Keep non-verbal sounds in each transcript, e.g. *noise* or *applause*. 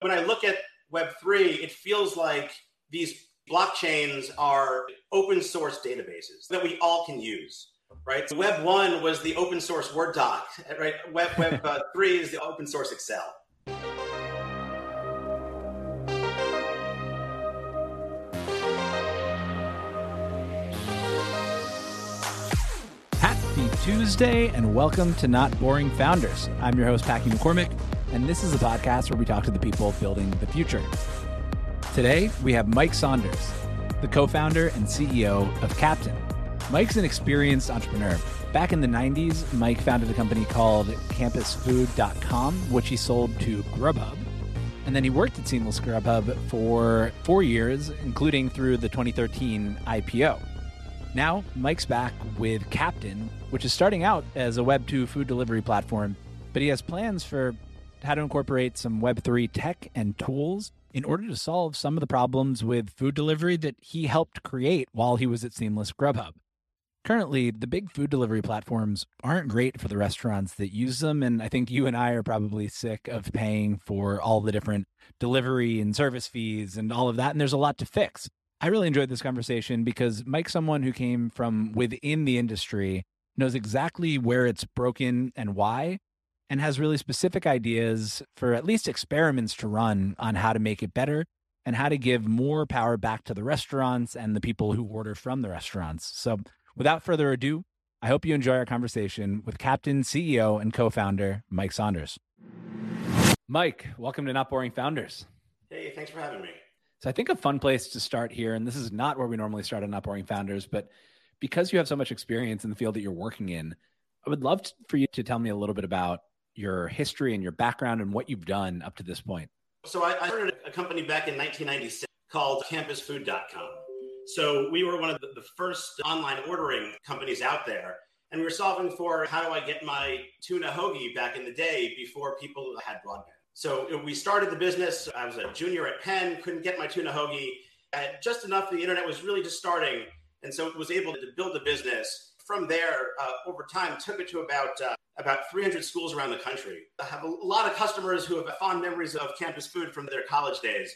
When I look at Web3, it feels like these blockchains are open source databases that we all can use. Right. Web one was the open source Word doc. Right. Web Web uh, three *laughs* is the open source Excel. Happy Tuesday and welcome to Not Boring Founders. I'm your host, Packy McCormick, and this is a podcast where we talk to the people building the future. Today, we have Mike Saunders, the co founder and CEO of Captain. Mike's an experienced entrepreneur. Back in the 90s, Mike founded a company called campusfood.com, which he sold to Grubhub. And then he worked at Seamless Grubhub for four years, including through the 2013 IPO. Now, Mike's back with Captain, which is starting out as a Web2 food delivery platform, but he has plans for how to incorporate some Web3 tech and tools in order to solve some of the problems with food delivery that he helped create while he was at Seamless Grubhub. Currently, the big food delivery platforms aren't great for the restaurants that use them. And I think you and I are probably sick of paying for all the different delivery and service fees and all of that. And there's a lot to fix. I really enjoyed this conversation because Mike's someone who came from within the industry, knows exactly where it's broken and why, and has really specific ideas for at least experiments to run on how to make it better and how to give more power back to the restaurants and the people who order from the restaurants. So, without further ado, I hope you enjoy our conversation with Captain, CEO, and co founder Mike Saunders. Mike, welcome to Not Boring Founders. Hey, thanks for having me. So, I think a fun place to start here, and this is not where we normally start on Not Boring Founders, but because you have so much experience in the field that you're working in, I would love to, for you to tell me a little bit about your history and your background and what you've done up to this point. So I, I started a company back in 1996 called campusfood.com. So we were one of the, the first online ordering companies out there. And we were solving for how do I get my tuna hoagie back in the day before people had broadband. So we started the business. I was a junior at Penn, couldn't get my tuna hoagie. Just enough, the internet was really just starting. And so it was able to build the business. From there, uh, over time, took it to about uh, about 300 schools around the country. I have a lot of customers who have fond memories of campus food from their college days.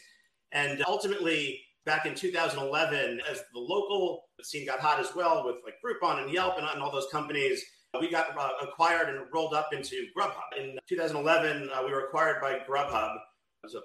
And ultimately, back in 2011, as the local scene got hot as well with like Groupon and Yelp and, and all those companies, we got uh, acquired and rolled up into Grubhub. In 2011, uh, we were acquired by Grubhub. It was a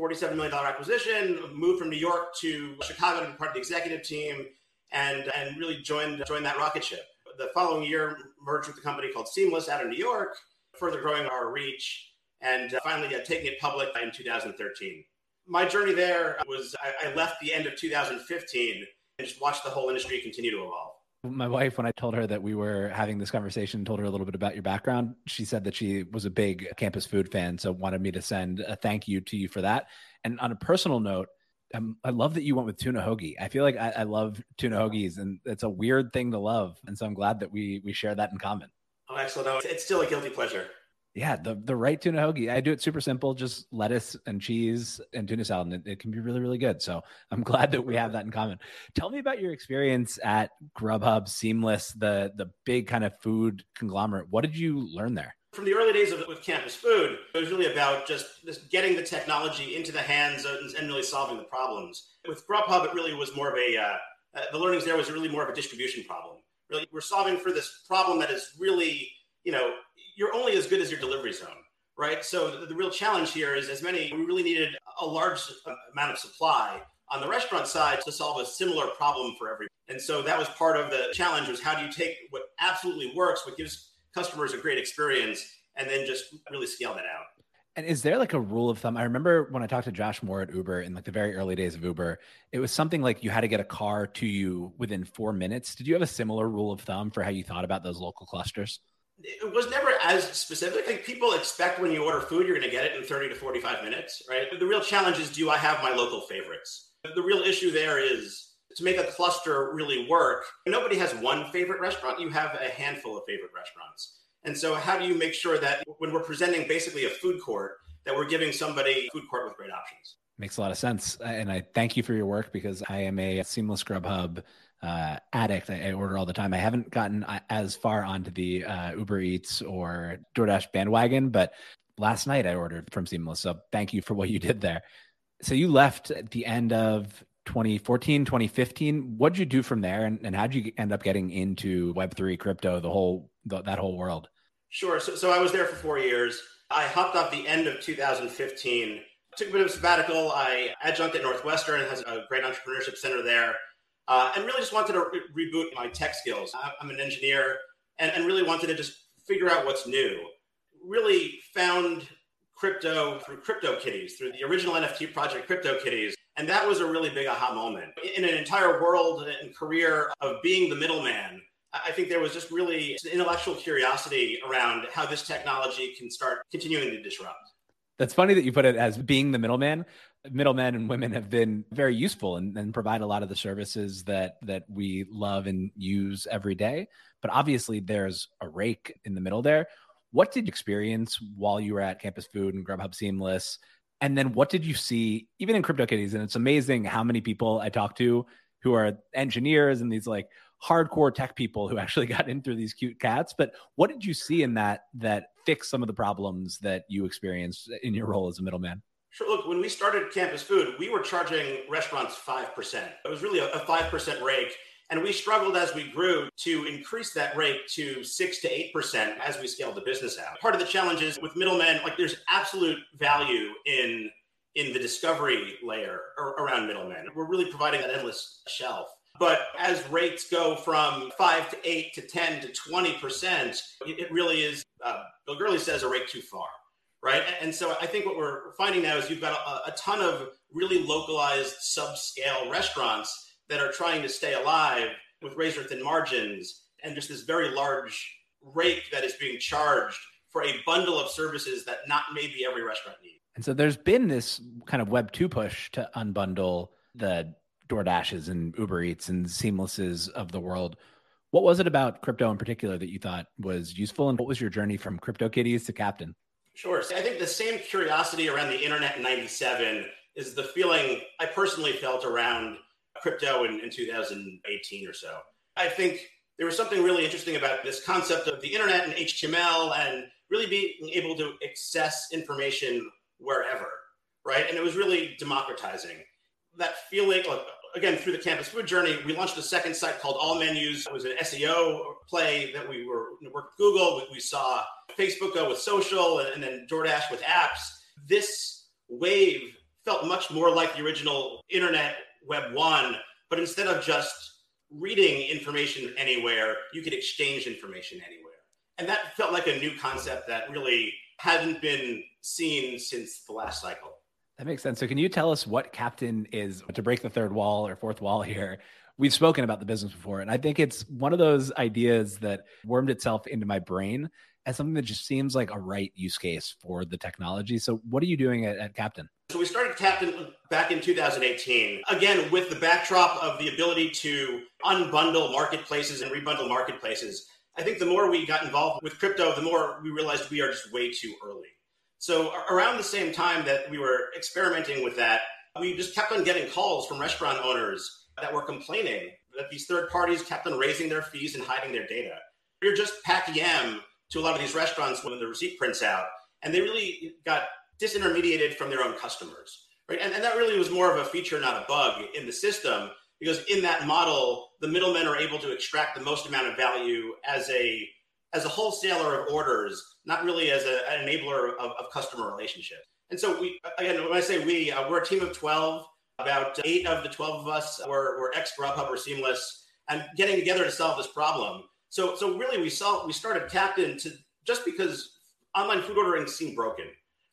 $47 million acquisition, moved from New York to Chicago to be part of the executive team and, and really joined, joined that rocket ship the following year, merged with a company called Seamless out of New York, further growing our reach, and uh, finally uh, taking it public in 2013. My journey there was I, I left the end of 2015 and just watched the whole industry continue to evolve. My wife, when I told her that we were having this conversation, told her a little bit about your background. She said that she was a big campus food fan, so wanted me to send a thank you to you for that. And on a personal note, I'm, i love that you went with tuna hoagie. I feel like I, I, love tuna hoagies, and it's a weird thing to love, and so I'm glad that we we share that in common. Oh, excellent! No, it's still a guilty pleasure. Yeah, the the right tuna hoagie. I do it super simple, just lettuce and cheese and tuna salad, and it, it can be really really good. So I'm *laughs* glad that we have that in common. Tell me about your experience at Grubhub, Seamless, the the big kind of food conglomerate. What did you learn there? From the early days of with campus food, it was really about just, getting the technology into the hands of, and really solving the problems. With Grubhub, it really was more of a uh, uh, the learnings there was really more of a distribution problem. Really, we're solving for this problem that is really, you know, you're only as good as your delivery zone, right? So the, the real challenge here is as many we really needed a large amount of supply on the restaurant side to solve a similar problem for everyone. And so that was part of the challenge was how do you take what absolutely works, what gives customers a great experience and then just really scale that out. And is there like a rule of thumb? I remember when I talked to Josh Mohrer at Uber in like the very early days of Uber, it was something like you had to get a car to you within four minutes. Did you have a similar rule of thumb for how you thought about those local clusters? It was never as specific. Like people expect when you order food, you're going to get it in 30 to 45 minutes, right? The real challenge is do I have my local favorites? The real issue there is to make a cluster really work, nobody has one favorite restaurant. You have a handful of favorite restaurants. And so, how do you make sure that when we're presenting basically a food court, that we're giving somebody a food court with great options? Makes a lot of sense. And I thank you for your work because I am a seamless Grubhub uh, addict. I, I, order all the time. I haven't gotten uh, as far onto the uh, Uber Eats or DoorDash bandwagon, but last night I ordered from Seamless. So thank you for what you did there. So you left at the end of 2014, 2015. What did you do from there? And, and how did you end up getting into Web3, crypto, the whole, the, that whole world? Sure. So, so I was there for four years. I hopped off the end of 2015, took a bit of a sabbatical. I adjunct at Northwestern, has a great entrepreneurship center there, uh, and really just wanted to re- reboot my tech skills. I'm an engineer and, and really wanted to just figure out what's new. Really found crypto through CryptoKitties, through the original NFT project CryptoKitties. And that was a really big aha moment. In an entire world and career of being the middleman, I think there was just really intellectual curiosity around how this technology can start continuing to disrupt. That's funny that you put it as being the middleman. Middlemen and women have been very useful and, and provide a lot of the services that that we love and use every day. But obviously, there's a rake in the middle there. What did you experience while you were at Campus Food and Grubhub Seamless? And then what did you see even in CryptoKitties? And it's amazing how many people I talk to who are engineers and these like hardcore tech people who *laughs* actually got in through these cute cats. But what did you see in that that fixed some of the problems that you experienced in your role as a middleman? Sure. Look, when we started Campus Food, we were charging restaurants 5%. It was really a, a 5% rake. And we struggled as we grew to increase that rate to six to 8% as we scaled the business out. Part of the challenge is with middlemen, like there's absolute value in in the discovery layer around middlemen. We're really providing that endless shelf. But as rates go from five to eight to 10 to 20%, it really is, uh, Bill Gurley says, a rate too far. Right. And so I think what we're finding now is you've got a, a ton of really localized subscale restaurants that are trying to stay alive with razor thin margins and just this very large rate that is being charged for a bundle of services that not maybe every restaurant needs. And so there's been this kind of Web 2 push to unbundle the DoorDashes and Uber Eats and Seamlesses of the world. What was it about crypto in particular that you thought was useful? And what was your journey from CryptoKitties to Captain? Sure. So I think the same curiosity around the internet in 97 is the feeling I personally felt around crypto in, in 2018 or so. I think there was something really interesting about this concept of the internet and HTML and really being able to access information wherever, right? And it was really democratizing. That feeling, like, again, through the campus food journey, we launched a second site called All Menus. It was an SEO play that we were worked with Google. We saw Facebook go with social and then DoorDash with apps. This wave felt much more like the original internet Web 1, but instead of just reading information anywhere, you could exchange information anywhere. And that felt like a new concept that really hadn't been seen since the last cycle. That makes sense. So, can you tell us what Captain is to break the third wall or fourth wall here? We've spoken about the business before, and I think it's one of those ideas that wormed itself into my brain as something that just seems like a right use case for the technology. So, what are you doing at, at Captain? So, we started Captain back in 2018, again, with the backdrop of the ability to unbundle marketplaces and rebundle marketplaces. I think the more we got involved with crypto, the more we realized we are just way too early. So, around the same time that we were experimenting with that, we just kept on getting calls from restaurant owners that were complaining that these third parties kept on raising their fees and hiding their data. You're just pack yam to a lot of these restaurants when the receipt prints out, and they really got disintermediated from their own customers, right? And, and that really was more of a feature, not a bug in the system, because in that model, the middlemen are able to extract the most amount of value as a as a wholesaler of orders, not really as a, an enabler of, of customer relationships. And so we, again, when I say we, uh, we're a team of 12. About eight of the 12 of us were, were ex Grubhub or Seamless and getting together to solve this problem. So, so really, we saw we started Captain to just because online food ordering seemed broken,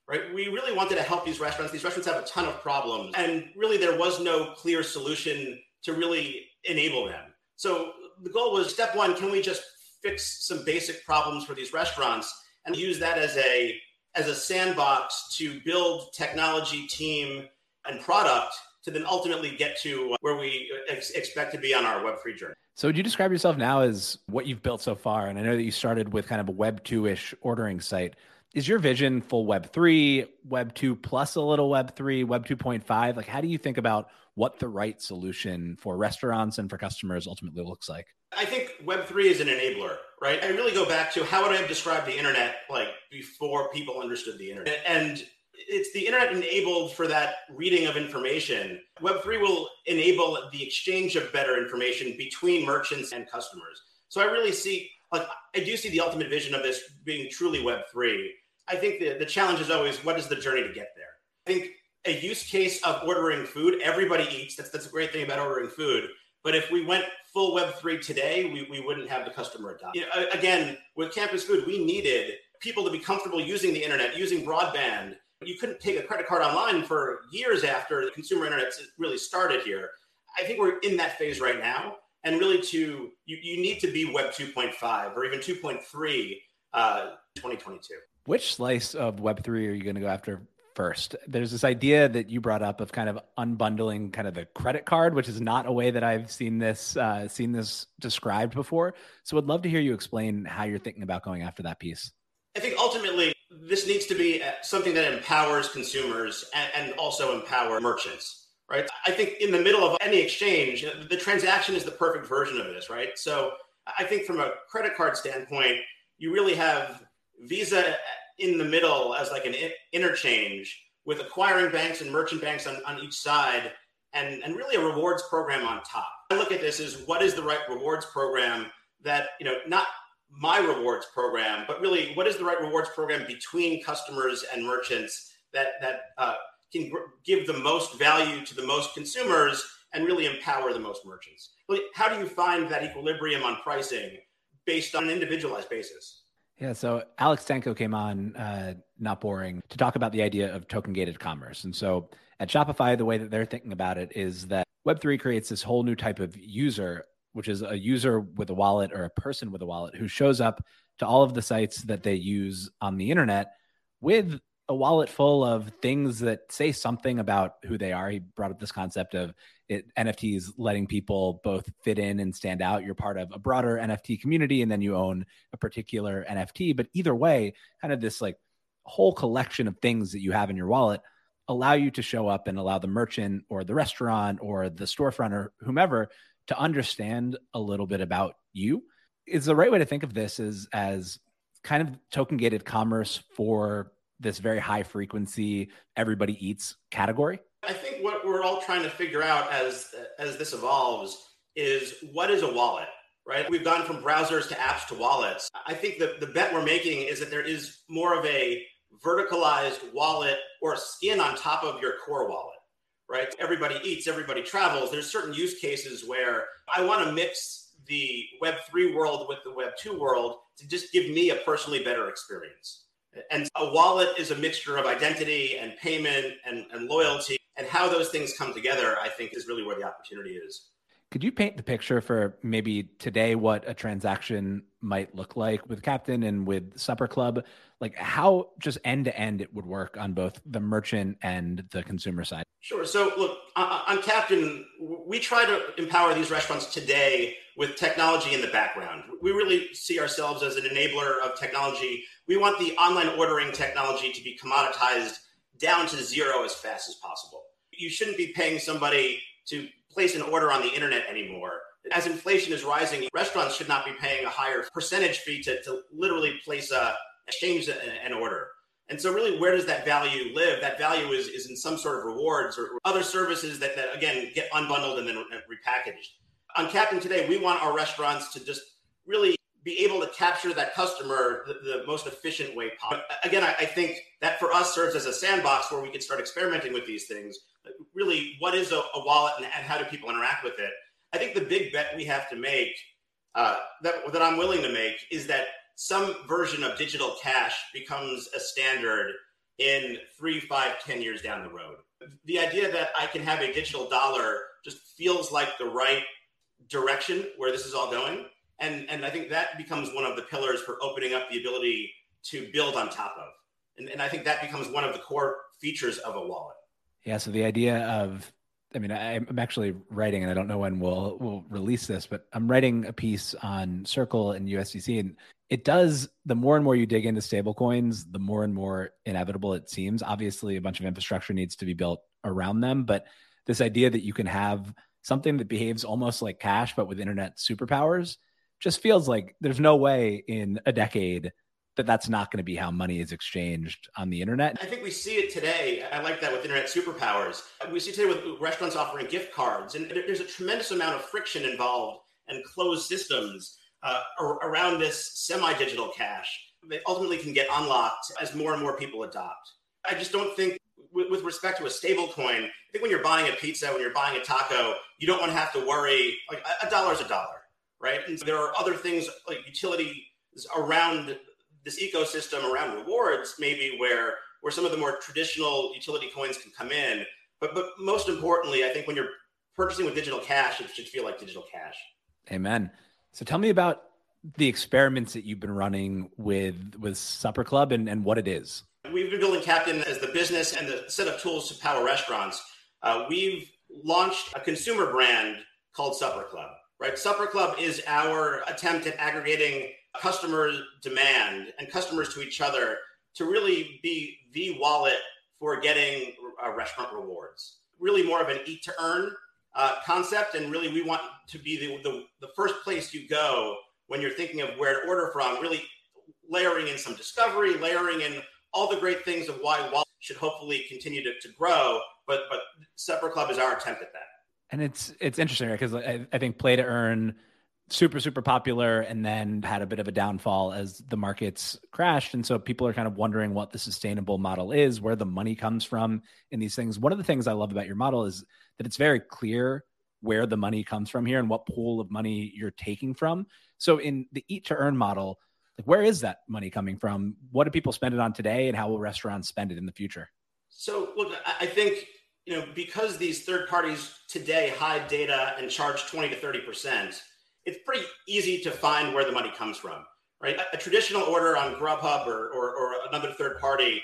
right? We really wanted to help these restaurants. These restaurants have a ton of problems, and really, there was no clear solution to really enable them. So, the goal was step one: can we just fix some basic problems for these restaurants and use that as a as a sandbox to build technology, team, and product to then ultimately get to where we ex- expect to be on our Web3 journey. So, would you describe yourself now as what you've built so far? And I know that you started with kind of a Web 2 ish ordering site. is your vision full web 3 web 2 plus a little web 3 web 2.5 like how do you think about what the right solution for restaurants and for customers ultimately looks like i think web 3 is an enabler right i really go back to how would i have described the internet like before people understood the internet and it's the internet enabled for that reading of information web3 will enable the exchange of better information between merchants and customers so i really see like i do see the ultimate vision of this being truly web3 I think the, the challenge is always what is the journey to get there? I think a use case of ordering food, everybody eats. That's, that's a great thing about ordering food. But if we went full Web3 today, we, we wouldn't have the customer adopt. You know, again, with campus food, we needed people to be comfortable using the internet, using broadband. You couldn't take a credit card online for years after the consumer internet really started here. I think we're in that phase right now. And really, to you, you need to be Web 2.5 or even 2.3 uh, 2022. Which slice of Web3 are you going to go after first? There's this idea that you brought up of kind of unbundling kind of the credit card, which is not a way that I've seen this uh, seen this described before. So I'd love to hear you explain how you're thinking about going after that piece. I think ultimately this needs to be uh, something that empowers consumers and, also empower merchants, right? I think in the middle of any exchange, the transaction is the perfect version of this, right? So I think from a credit card standpoint, you really have Visa in the middle as like an interchange with acquiring banks and merchant banks on, on each side and, and really a rewards program on top. I look at this as what is the right rewards program that, you know, not my rewards program, but really what is the right rewards program between customers and merchants that, that uh, can give the most value to the most consumers and really empower the most merchants. How do you find that equilibrium on pricing based on an individualized basis? Yeah, so Alex Danco came on uh, Not Boring to talk about the idea of token gated commerce. And so at Shopify, the way that they're thinking about it is that Web3 creates this whole new type of user, which is a user with a wallet or a person with a wallet who shows up to all of the sites that they use on the internet with a wallet full of things that say something about who they are. He brought up this concept of it, NFTs letting people both fit in and stand out. You're part of a broader NFT community, and then you own a particular NFT. But either way, kind of this like whole collection of things that you have in your wallet allow you to show up and allow the merchant or the restaurant or the storefront or whomever to understand a little bit about you. Is the right way to think of this is as kind of token gated commerce for this very high frequency everybody eats category? I think what we're all trying to figure out as as this evolves is what is a wallet, right? We've gone from browsers to apps to wallets. I think the, the bet we're making is that there is more of a verticalized wallet or skin on top of your core wallet, right? Everybody eats, everybody travels. There's certain use cases where I want to mix the Web3 world with the Web2 world to just give me a personally better experience. And a wallet is a mixture of identity and payment and, and loyalty. And how those things come together, I think, is really where the opportunity is. Could you paint the picture for maybe today what a transaction might look like with Captain and with Supper Club? Like how just end to end it would work on both the merchant and the consumer side? Sure. So, look, on Captain, we try to empower these restaurants today with technology in the background. We really see ourselves as an enabler of technology. We want the online ordering technology to be commoditized down to zero as fast as possible. You shouldn't be paying somebody to place an order on the internet anymore. As inflation is rising, restaurants should not be paying a higher percentage fee to, to literally place a exchange an order. And so really where does that value live? That value is, is in some sort of rewards or other services that, that again get unbundled and then repackaged. On Captain today, we want our restaurants to just really be able to capture that customer the, the most efficient way possible. Again, I, I, think that for us serves as a sandbox where we can start experimenting with these things really what is a, a wallet and, and, how do people interact with it. I think the big bet we have to make uh, that that I'm willing to make is that some version of digital cash becomes a standard in three, five, ten years down the road. The idea that I can have a digital dollar just feels like the right direction where this is all going. And, and I think that becomes one of the pillars for opening up the ability to build on top of. And, and I think that becomes one of the core features of a wallet. Yeah. So the idea of, I mean, I'm actually writing, and I don't know when we'll we'll release this, but I'm writing a piece on Circle and USDC, and it does the more and more you dig into stablecoins, the more and more inevitable it seems. Obviously, a bunch of infrastructure needs to be built around them, but this idea that you can have something that behaves almost like cash but with internet superpowers just feels like there's no way in a decade that that's not going to be how money is exchanged on the internet. I think we see it today. I like that with internet superpowers. We see today with restaurants offering gift cards, and there's a tremendous amount of friction involved and closed systems uh, around this semi-digital cash. They ultimately can get unlocked as more and more people adopt. I just don't think, with, with respect to a stable coin, I think when you're buying a pizza, when you're buying a taco, you don't want to have to worry. Like a dollar is a dollar, right? And there are other things like utility around this ecosystem around rewards, maybe where where some of the more traditional utility coins can come in. But but most importantly, I think when you're purchasing with digital cash, it should feel like digital cash. Amen. So tell me about the experiments that you've been running with with Supper Club and, and what it is. We've been building Captain as the business and the set of tools to power restaurants. Uh, we've launched a consumer brand called Supper Club. Right, Supper Club is our attempt at aggregating customer demand and customers to each other to really be the wallet for getting uh, restaurant rewards. Really, more of an eat to earn uh, concept. And really, we want to be the, the, the first place you go when you're thinking of where to order from, really layering in some discovery, layering in all the great things of why Wallet should hopefully continue to, to grow. But but Supper Club is our attempt at that. And it's it's interesting because I, I think play to earn super super popular and then had a bit of a downfall as the markets crashed and so people are kind of wondering what the sustainable model is where the money comes from in these things one of the things i love about your model is that it's very clear where the money comes from here and what pool of money you're taking from. So in the eat to earn model, like where is that money coming from? What do people spend it on today and how will restaurants spend it in the future? So look, I think you know because these third parties today hide data and charge 20 to 30 percent it's pretty easy to find where the money comes from right a, a traditional order on grubhub or, or, or another third party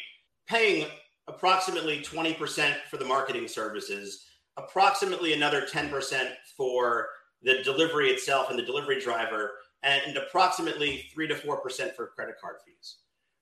paying approximately 20% for the marketing services approximately another 10% for the delivery itself and the delivery driver, and approximately 3 to 4% for credit card fees.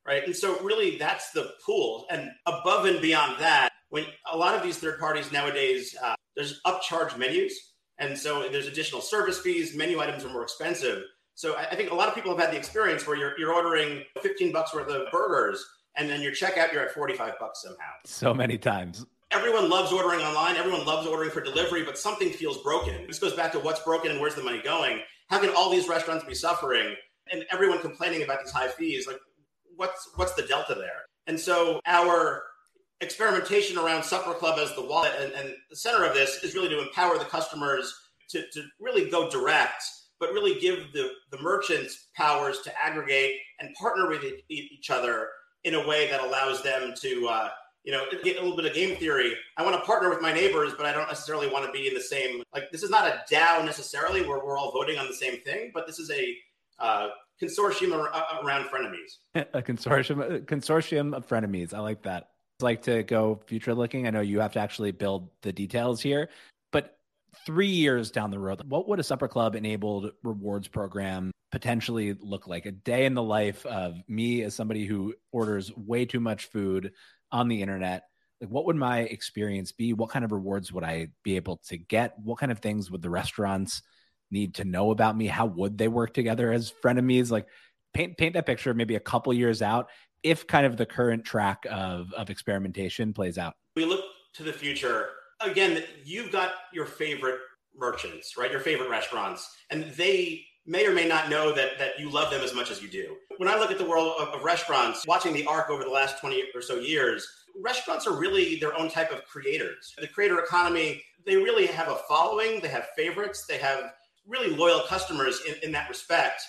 Right. And so, really, that's the pool. And above and beyond that, when a lot of these third parties nowadays, uh, there's upcharge menus. And so, there's additional service fees, menu items are more expensive. So, I think a lot of people have had the experience where you're, you're ordering 15 bucks worth of burgers and then your checkout, you're at 45 bucks somehow. So many times everyone loves ordering online. Everyone loves ordering for delivery, but something feels broken. This goes back to what's broken and where's the money going. How can all these restaurants be suffering and everyone complaining about these high fees? Like, what's what's the delta there? And so our experimentation around Supper Club as the wallet and, and the center of this is really to empower the customers to, to really go direct, but really give the, the merchants powers to aggregate and partner with each other in a way that allows them to uh, you know, get a little bit of game theory. I want to partner with my neighbors, but I don't necessarily want to be in the same. Like, this is not a DAO necessarily, where we're all voting on the same thing, but this is a uh, consortium around frenemies. *laughs* a consortium, a consortium of frenemies. I like that. I'd like to go future looking. I know you have to actually build the details here, but three years down the road, what would a supper club enabled rewards program potentially look like? A day in the life of me as somebody who orders way too much food on the internet like what would my experience be? What kind of rewards would i be able to get? What kind of things would the restaurants need to know about me? How would they work together as frenemies? Like paint paint that picture maybe a couple years out if kind of the current track of of experimentation plays out. We look to the future. Again you've got your favorite merchants right? Your favorite restaurants and they may or may not know that that you love them as much as you do. When I look at the world of, of, restaurants, watching the arc over the last 20 or so years, restaurants are really their own type of creators. The creator economy, they really have a following, they have favorites, they have really loyal customers in, in that respect.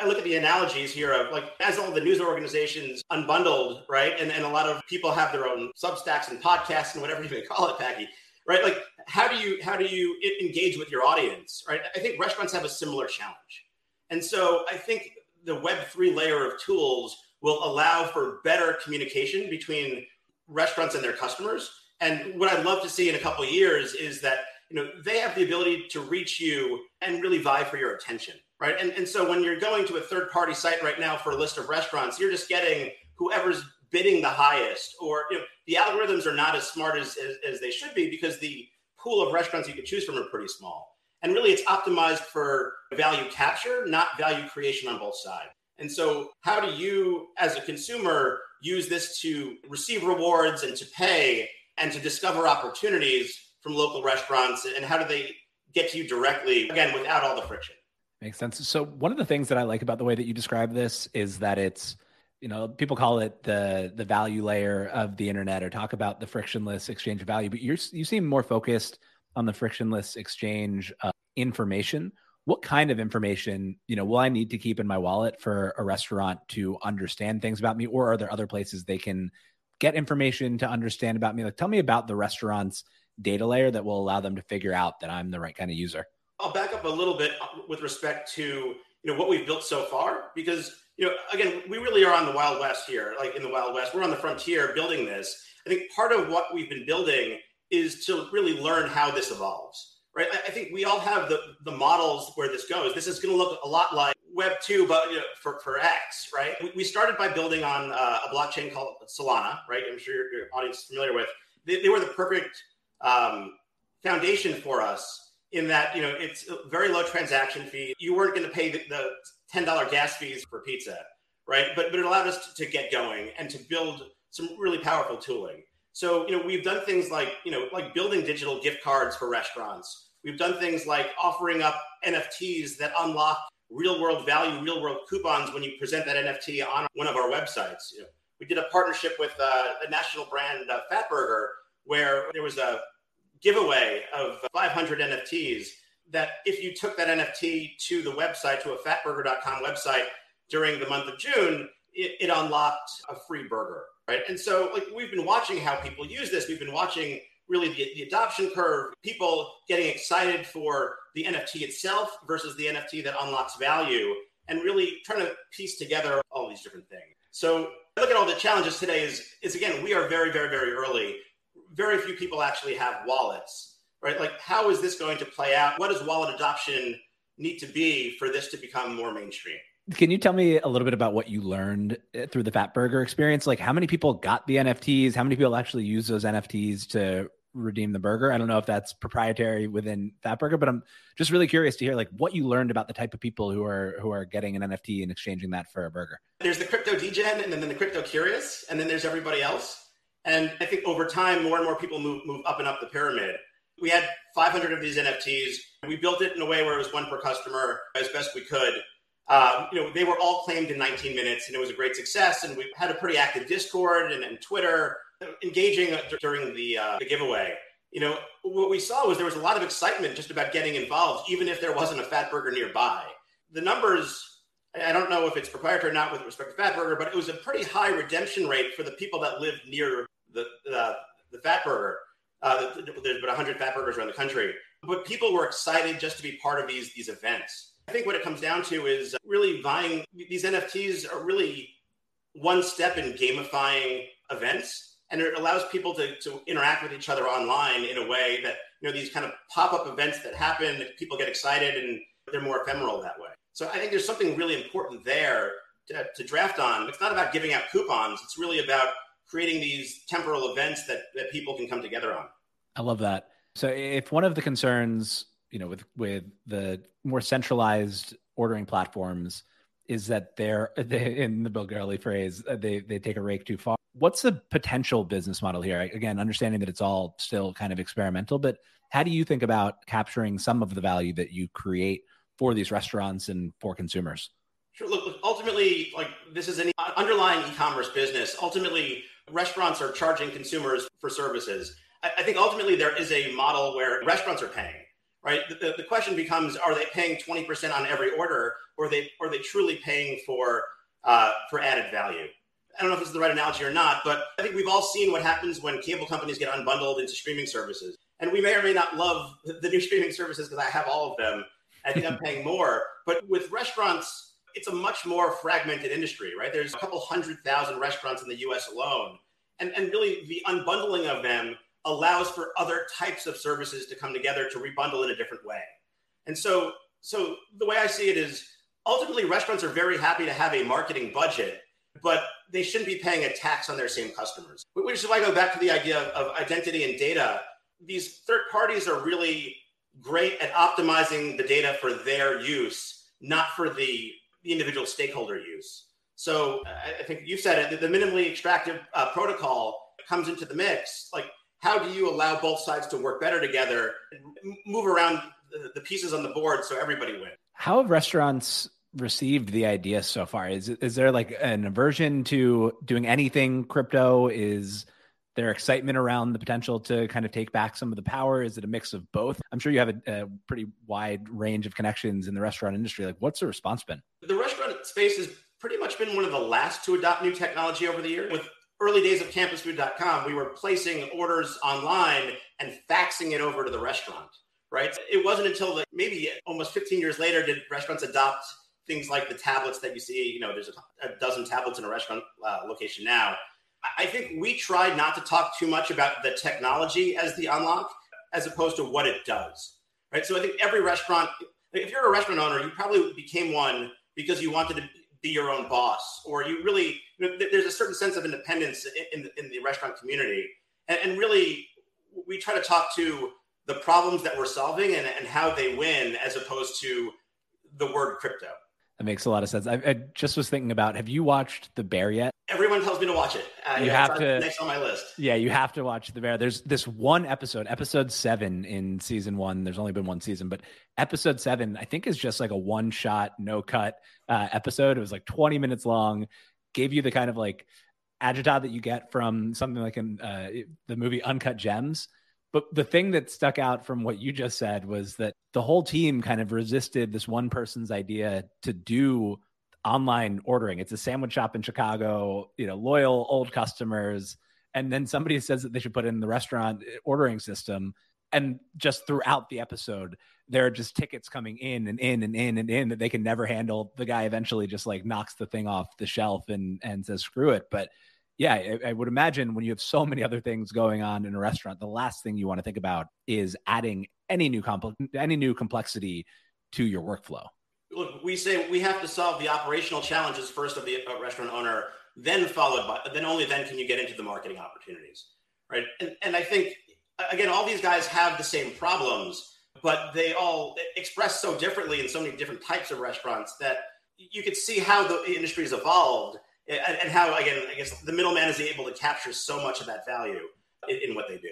I look at the analogies here of like as all the news organizations unbundled, right? And, and a lot of people have their own substacks and podcasts and whatever you may call it, Packy right? Like, how do you how do you engage with your audience, right? I think restaurants have a similar challenge, and so I think the Web three layer of tools will allow for better communication between restaurants and their customers. And what I'd love to see in a couple years is that you know they have the ability to reach you and really vie for your attention right? And, and so when you're going to a third party site right now for a list of restaurants, you're just getting whoever's bidding the highest, or you know, the algorithms are not as smart as, as, as they should be because the pool of restaurants you can choose from are pretty small. And really, it's optimized for value capture, not value creation on both sides. And so, how do you, as a consumer, use this to receive rewards and to pay and to discover opportunities from local restaurants? And how do they get to you directly, again, without all the friction? Makes sense. So, one of the things that I like about the way that you describe this is that it's, you know, people call it the the value layer of the internet or talk about the frictionless exchange of value, but you're you seem more focused on the frictionless exchange of information. What kind of information you know will i need to keep in my wallet for a restaurant to understand things about me or are there other places they can get information to understand about me? Like tell me about the restaurant's data layer that will allow them to figure out that i'm the right kind of user. I'll back up a little bit uh, with respect to you know what we've built so far because you know again we really are on the wild west here like in the wild west we're on the frontier building this i think part of what we've been building is to really learn how this evolves right? I think we all have the, the models where this goes. This is going to look a lot like Web 2, but you know, for, for X, right? We started by building on uh, a blockchain called Solana, right? I'm sure your, your audience is familiar with. They, they were the perfect um, foundation for us in that, you know, it's very low transaction fee. You weren't going to pay the, the $10 gas fees for pizza, right? But, but it allowed us to, to get going and to build some really powerful tooling. So, you know, we've done things like, you know, like building digital gift cards for restaurants We've done things like offering up NFTs that unlock real world value, real world coupons when you present that NFT on one of our websites. You know, we did a partnership with uh, a national brand, uh, Fatburger, where there was a giveaway of 500 NFTs that if you took that NFT to the website, to a fatburger.com website during the month of June, it, it unlocked a free burger, right? And so like we've been watching how people use this. We've been watching really the, the adoption curve, people getting excited for the NFT itself versus the NFT that unlocks value, and really trying to piece together all these different things. So look at all the challenges today is, is again, we are very, very, very early. Very few people actually have wallets, right? Like, how is this going to play out? What does wallet adoption need to be for this to become more mainstream? Can you tell me a little bit about what you learned eh, through the Fatburger experience? Like, how many people got the NFTs? How many people actually use those NFTs to redeem the burger. I don't know if that's proprietary within Fatburger, but I'm just really curious to hear like what you learned about the type of people who are who are getting an NFT and exchanging that for a burger. There's the crypto degen and then the crypto curious, and then there's everybody else. And I think over time, more and more people move move up and up the pyramid. We had 500 of these NFTs. We built it in a way where it was one per customer as best we could. Um, you know, they were all claimed in 19 minutes, and it was a great success. And we had a pretty active Discord and, and Twitter engaging during the, uh, the giveaway, you know, what we saw was there was a lot of excitement just about getting involved, even if there wasn't a Fatburger nearby. The numbers, I don't know if it's proprietary or not with respect to Fatburger, but it was a pretty high redemption rate for the people that lived near the, the, the Fatburger. Uh, there's about 100 Fatburgers around the country. But people were excited just to be part of these, these events. I think what it comes down to is really buying these NFTs are really one step in gamifying events and it allows people to, to interact with each other online in a way that you know these kind of pop-up events that happen people get excited and they're more ephemeral that way so i think there's something really important there to, to draft on it's not about giving out coupons it's really about creating these temporal events that, that people can come together on i love that so if one of the concerns you know with with the more centralized ordering platforms is that they're *laughs* they, in the Bill Gurley phrase, uh, they they take a rake too far. What's the potential business model here? Again, understanding that it's all still kind of experimental, but how do you think about capturing some of the value that you create for these restaurants and for consumers? Sure. Look, ultimately, like this is an underlying e-commerce business. Ultimately, restaurants are charging consumers for services. I, I think ultimately there is a model where restaurants are paying right? The, the, question becomes: Are they paying twenty percent on every order, or are they are they truly paying for uh, for added value? I don't know if this is the right analogy or not, but I think we've all seen what happens when cable companies get unbundled into streaming services, and we may or may not love the new streaming services because I have all of them. I think I'm paying more, but with restaurants, it's a much more fragmented industry, right? There's a couple hundred thousand restaurants in the U.S. alone, and and really the unbundling of them allows for other types of services to come together to rebundle in a different way. And so So the way I see it is ultimately restaurants are very happy to have a marketing budget, but they shouldn't be paying a tax on their same customers. Which is why I go back to the idea of identity and data. These third parties are really great at optimizing the data for their use, not for the, the individual stakeholder use. So I think you said it, the minimally extractive uh, protocol comes into the mix. Like, how do you allow both sides to work better together, and move around the, pieces on the board so everybody wins? How have restaurants received the idea so far? Is is there like an aversion to doing anything crypto? Is their excitement around the potential to kind of take back some of the power? Is it a mix of both? I'm sure you have a, a pretty wide range of connections in the restaurant industry. Like, what's the response been? The space has pretty much been one of the last to adopt new technology over the years. With early days of campusfood.com, we were placing orders online and faxing it over to the restaurant, right? It wasn't until like maybe almost 15 years later did restaurants adopt things like the tablets that you see. You know, there's a, a dozen tablets in a restaurant uh, location now I think we try not to talk too much about the technology as the unlock as opposed to what it does. Right. So I think every restaurant, if you're a restaurant owner, you probably became one because you wanted to be your own boss, or you really, you know, there's a certain sense of independence in, in, in the restaurant community. And, and, really, we try to talk to the problems that we're solving and, and how they win as opposed to the word crypto. That makes a lot of sense. I, I, just was thinking about have you watched The Bear yet? Everyone tells me to watch it. Uh, you yeah, have to next on my list. Yeah, you have to watch The Bear. There's this one episode, episode seven in season one. There's only been one season, but episode seven, I think, is just like a one shot, no cut uh, episode. It was like 20 minutes long, gave you the kind of like agita that you get from something like in uh, the movie Uncut Gems but the thing that stuck out from what you just said was that the whole team kind of resisted this one person's idea to do online ordering. It's a sandwich shop in Chicago, you know, loyal old customers. And then somebody says that they should put in the restaurant eh, ordering system. And just throughout the episode, there are just tickets coming in and in and in and in that they can never handle. The guy eventually just like knocks the thing off the shelf and and says, screw it. But yeah, I, I, would imagine when you have so many other things going on in a restaurant, the last thing you want to think about is adding any new compl- any new complexity to your workflow. Look, we say we have to solve the operational challenges first of the uh, restaurant owner, then followed by then only then can you get into the marketing opportunities, right? And, and I think again, all these guys have the same problems, but they all express so differently in so many different types of restaurants that you could see how the industry has evolved and, and how again, I guess the middleman is able to capture so much of that value in, in what they do.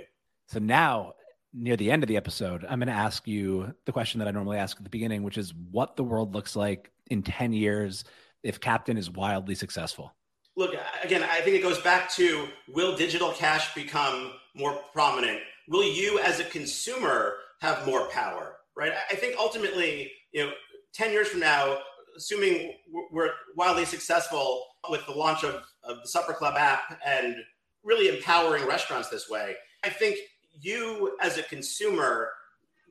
So now, near the end of the episode, I'm going to ask you the question that I normally ask at the beginning, which is what the world looks like in 10 years if Captain is wildly successful. Look, again, I think it goes back to will digital cash become more prominent? Will you, as a consumer, have more power? Right? I think ultimately, you know, 10 years from now, assuming we're wildly successful with the launch of, of the Supper Club app and really empowering restaurants this way, I think you as a consumer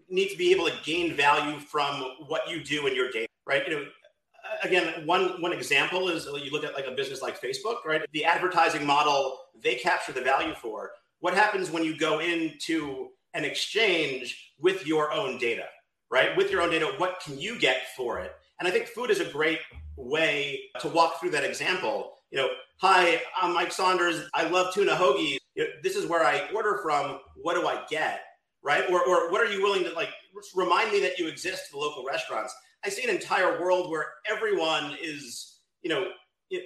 need to be able to gain value from what you do in your data, right? You know, again, one one example is you look at like a business like Facebook, right? The advertising model they capture the value for. What happens when you go into an exchange with your own data, right? With your own data, what can you get for it? And I think food is a great way to walk through that example. You know, hi, I'm Mike Saunders. I love tuna hoagies. You know, this is where I order from. What do I get? Right? Or, or what are you willing to like remind me that you exist the local restaurants? I see an entire world where everyone is, you know,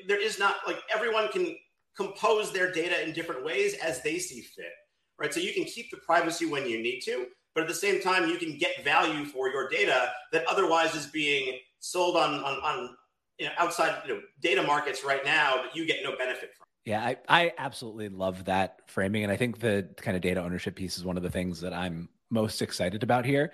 there is not like everyone can compose their data in different ways as they see fit. Right. So you can keep the privacy when you need to, but at the same time, you can get value for your data that otherwise is being sold on on, on you know, outside you know, data markets right now, but you get no benefit from. Yeah, I, I absolutely love that framing. And I think the kind of data ownership piece is one of the things that I'm most excited about here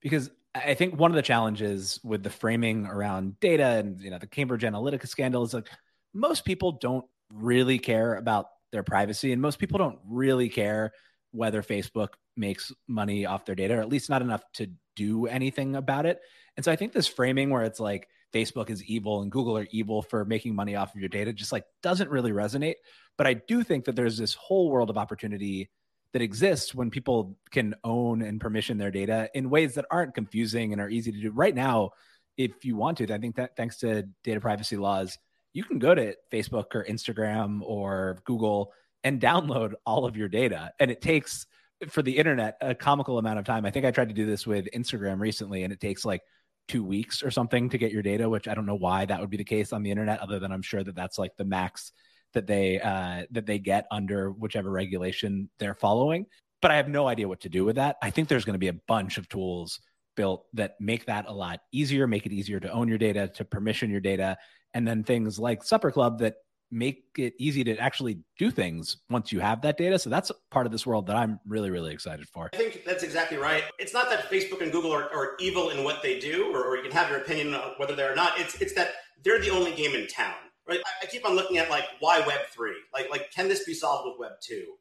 because I think one of the challenges with the framing around data and you know the Cambridge Analytica scandal is like most people don't really care about their privacy and most people don't really care whether Facebook makes money off their data or at least not enough to do anything about it. And so I think this framing where it's like Facebook is evil and Google are evil for making money off of your data just like doesn't really resonate. But I do think that there's this whole world of opportunity that exists when people can own and permission their data in ways that aren't confusing and are easy to do. Right now, if you want to, I think that thanks to data privacy laws, you can go to Facebook or Instagram or Google and download all of your data. And it takes for the internet a comical amount of time. I think I tried to do this with Instagram recently, and it takes like two weeks or something to get your data, which I don't know why that would be the case on the internet, other than I'm sure that that's like the max that they uh, that they get under whichever regulation they're following. But I have no idea what to do with that. I think there's going to be a bunch of tools built that make that a lot easier, make it easier to own your data, to permission your data, and then things like Supper Club that make it easy to actually do things once you have that data. So that's part of this world that I'm really, really excited for. I think that's exactly right. It's not that Facebook and Google are, are evil in what they do, or, or, you can have your opinion on whether they're not. It's it's that they're the only game in town. Right? I, I keep on looking at like why Web three? Like like can this be solved with Web two?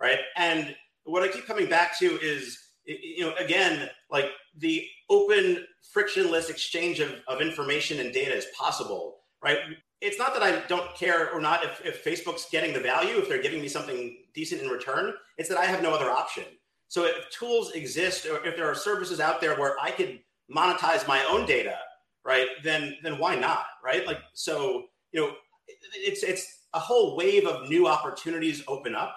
Right? And what I keep coming back to is you know again like the open frictionless exchange of, of information and data is possible right it's not that I don't care or not if, if Facebook's getting the value, if they're giving me something decent in return. It's that I have no other option. So if tools exist or if there are services out there where I could monetize my own data, right, then then why not, right? Like so, you know, it's it's a whole wave of new opportunities open up,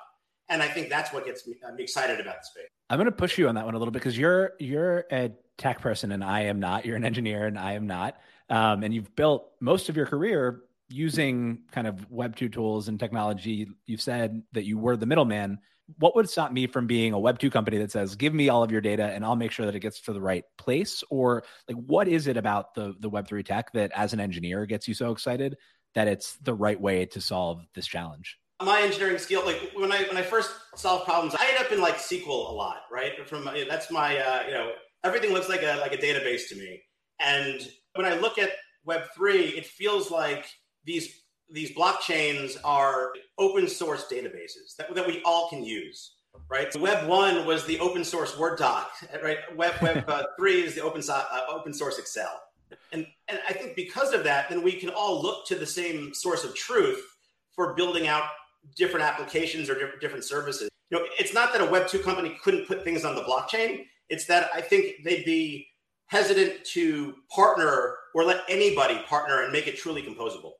and I think that's what gets me I'm excited about the space. I'm going to push you on that one a little bit because you're you're a tech person and I am not. You're an engineer and I am not. Um, and you've built most of your career using kind of Web 2 tools and technology, you've said that you were the middleman. What would stop me from being a Web 2 company that says, give me all of your data and I'll make sure that it gets to the right place? Or like, what is it about the, the Web3 tech that as an engineer gets you so excited that it's the right way to solve this challenge? My engineering skill, like when I when I first solve problems, I end up in like SQL a lot, right? From that's my uh, you know everything looks like a like a database to me. And when I look at Web three, it feels like these these blockchains are open source databases that, that we all can use right? So web 1 was the open source word doc right? Web web uh, *laughs* 3 is the open, so, uh, open source excel. And and i think because of that then we can all look to the same source of truth for building out different applications or different, different services. You know it's not that a web 2 company couldn't put things on the blockchain. It's that i think they'd be hesitant to partner or let anybody partner and make it truly composable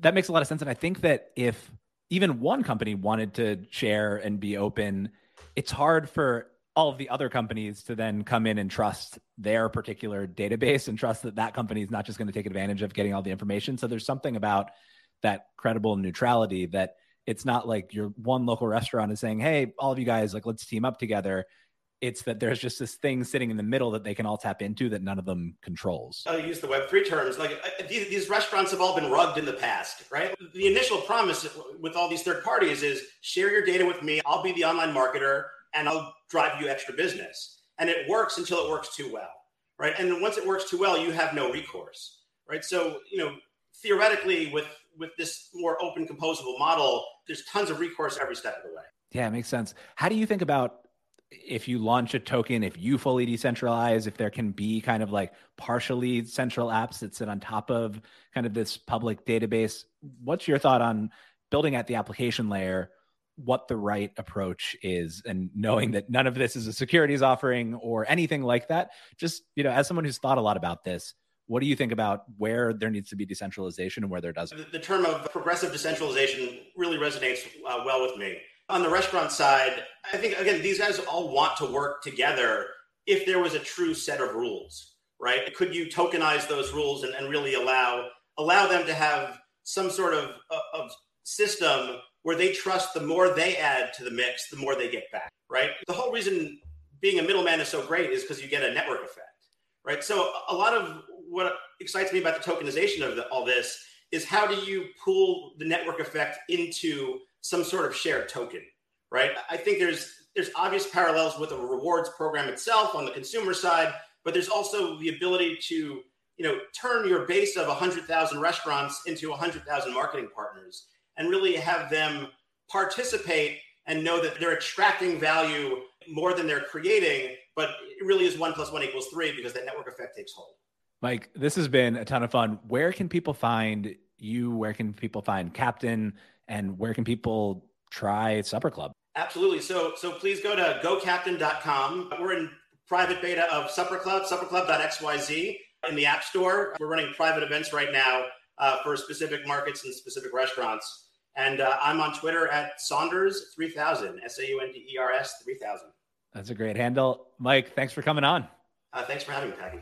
that makes a lot of sense. And I think that if even one company wanted to share and be open, it's hard for all of the other companies to then come in and trust their particular database and trust that that company is not just going to take advantage of getting all the information. So there's something about that credible neutrality that it's not like your one local restaurant is saying, "Hey, all of you guys, like let's team up together." It's that there's just this thing sitting in the middle that they can all tap into that none of them controls. I'll use the Web three terms. Like uh, these, these, restaurants have all been rugged in the past, right? The initial promise with all these third parties is share your data with me. I'll be the online marketer, and I'll drive you extra business. And it works until it works too well, right? And once it works too well, you have no recourse, right? So you know, theoretically, with with this more open composable model, there's tons of recourse every step of the way. Yeah, it makes sense. How do you think about if you launch a token, if you fully decentralize, if there can be kind of like partially central apps that sit on top of kind of this public database, what's your thought on building at the application layer? What the right approach is, and knowing that none of this is a securities offering or anything like that. Just you know, as someone who's thought a lot about this, what do you think about where there needs to be decentralization and where there doesn't? The, term of progressive decentralization really resonates uh, well with me. On the restaurant side, I think, again, these guys all want to work together if there was a true set of rules, right? Could you tokenize those rules and, and really allow allow them to have some sort of, uh, of system where they trust the more they add to the mix, the more they get back, right? The whole reason being a middleman is so great is because you get a network effect, right? So a lot of what excites me about the tokenization of the, all this is how do you pull the network effect into some sort of shared token, right? I think there's there's obvious parallels with a rewards program itself on the consumer side, but there's also the ability to you know turn your base of 100,000 restaurants into 100,000 marketing partners and really have them participate and know that they're extracting value more than they're creating, but it really is one plus one equals three because that network effect takes hold. Mike, this has been a ton of fun. Where can people find you? Where can people find Captain? And where can people try Supper Club? Absolutely. So, so please go to gocaptain.com. We're in private beta of Supper Club, supperclub.xyz in the App Store. We're running private events right now uh, for specific markets and specific restaurants. And uh, I'm on Twitter at Saunders3000, S A U N D E R S 3000. That's a great handle. Mike, thanks for coming on. Uh, thanks for having me, Packy.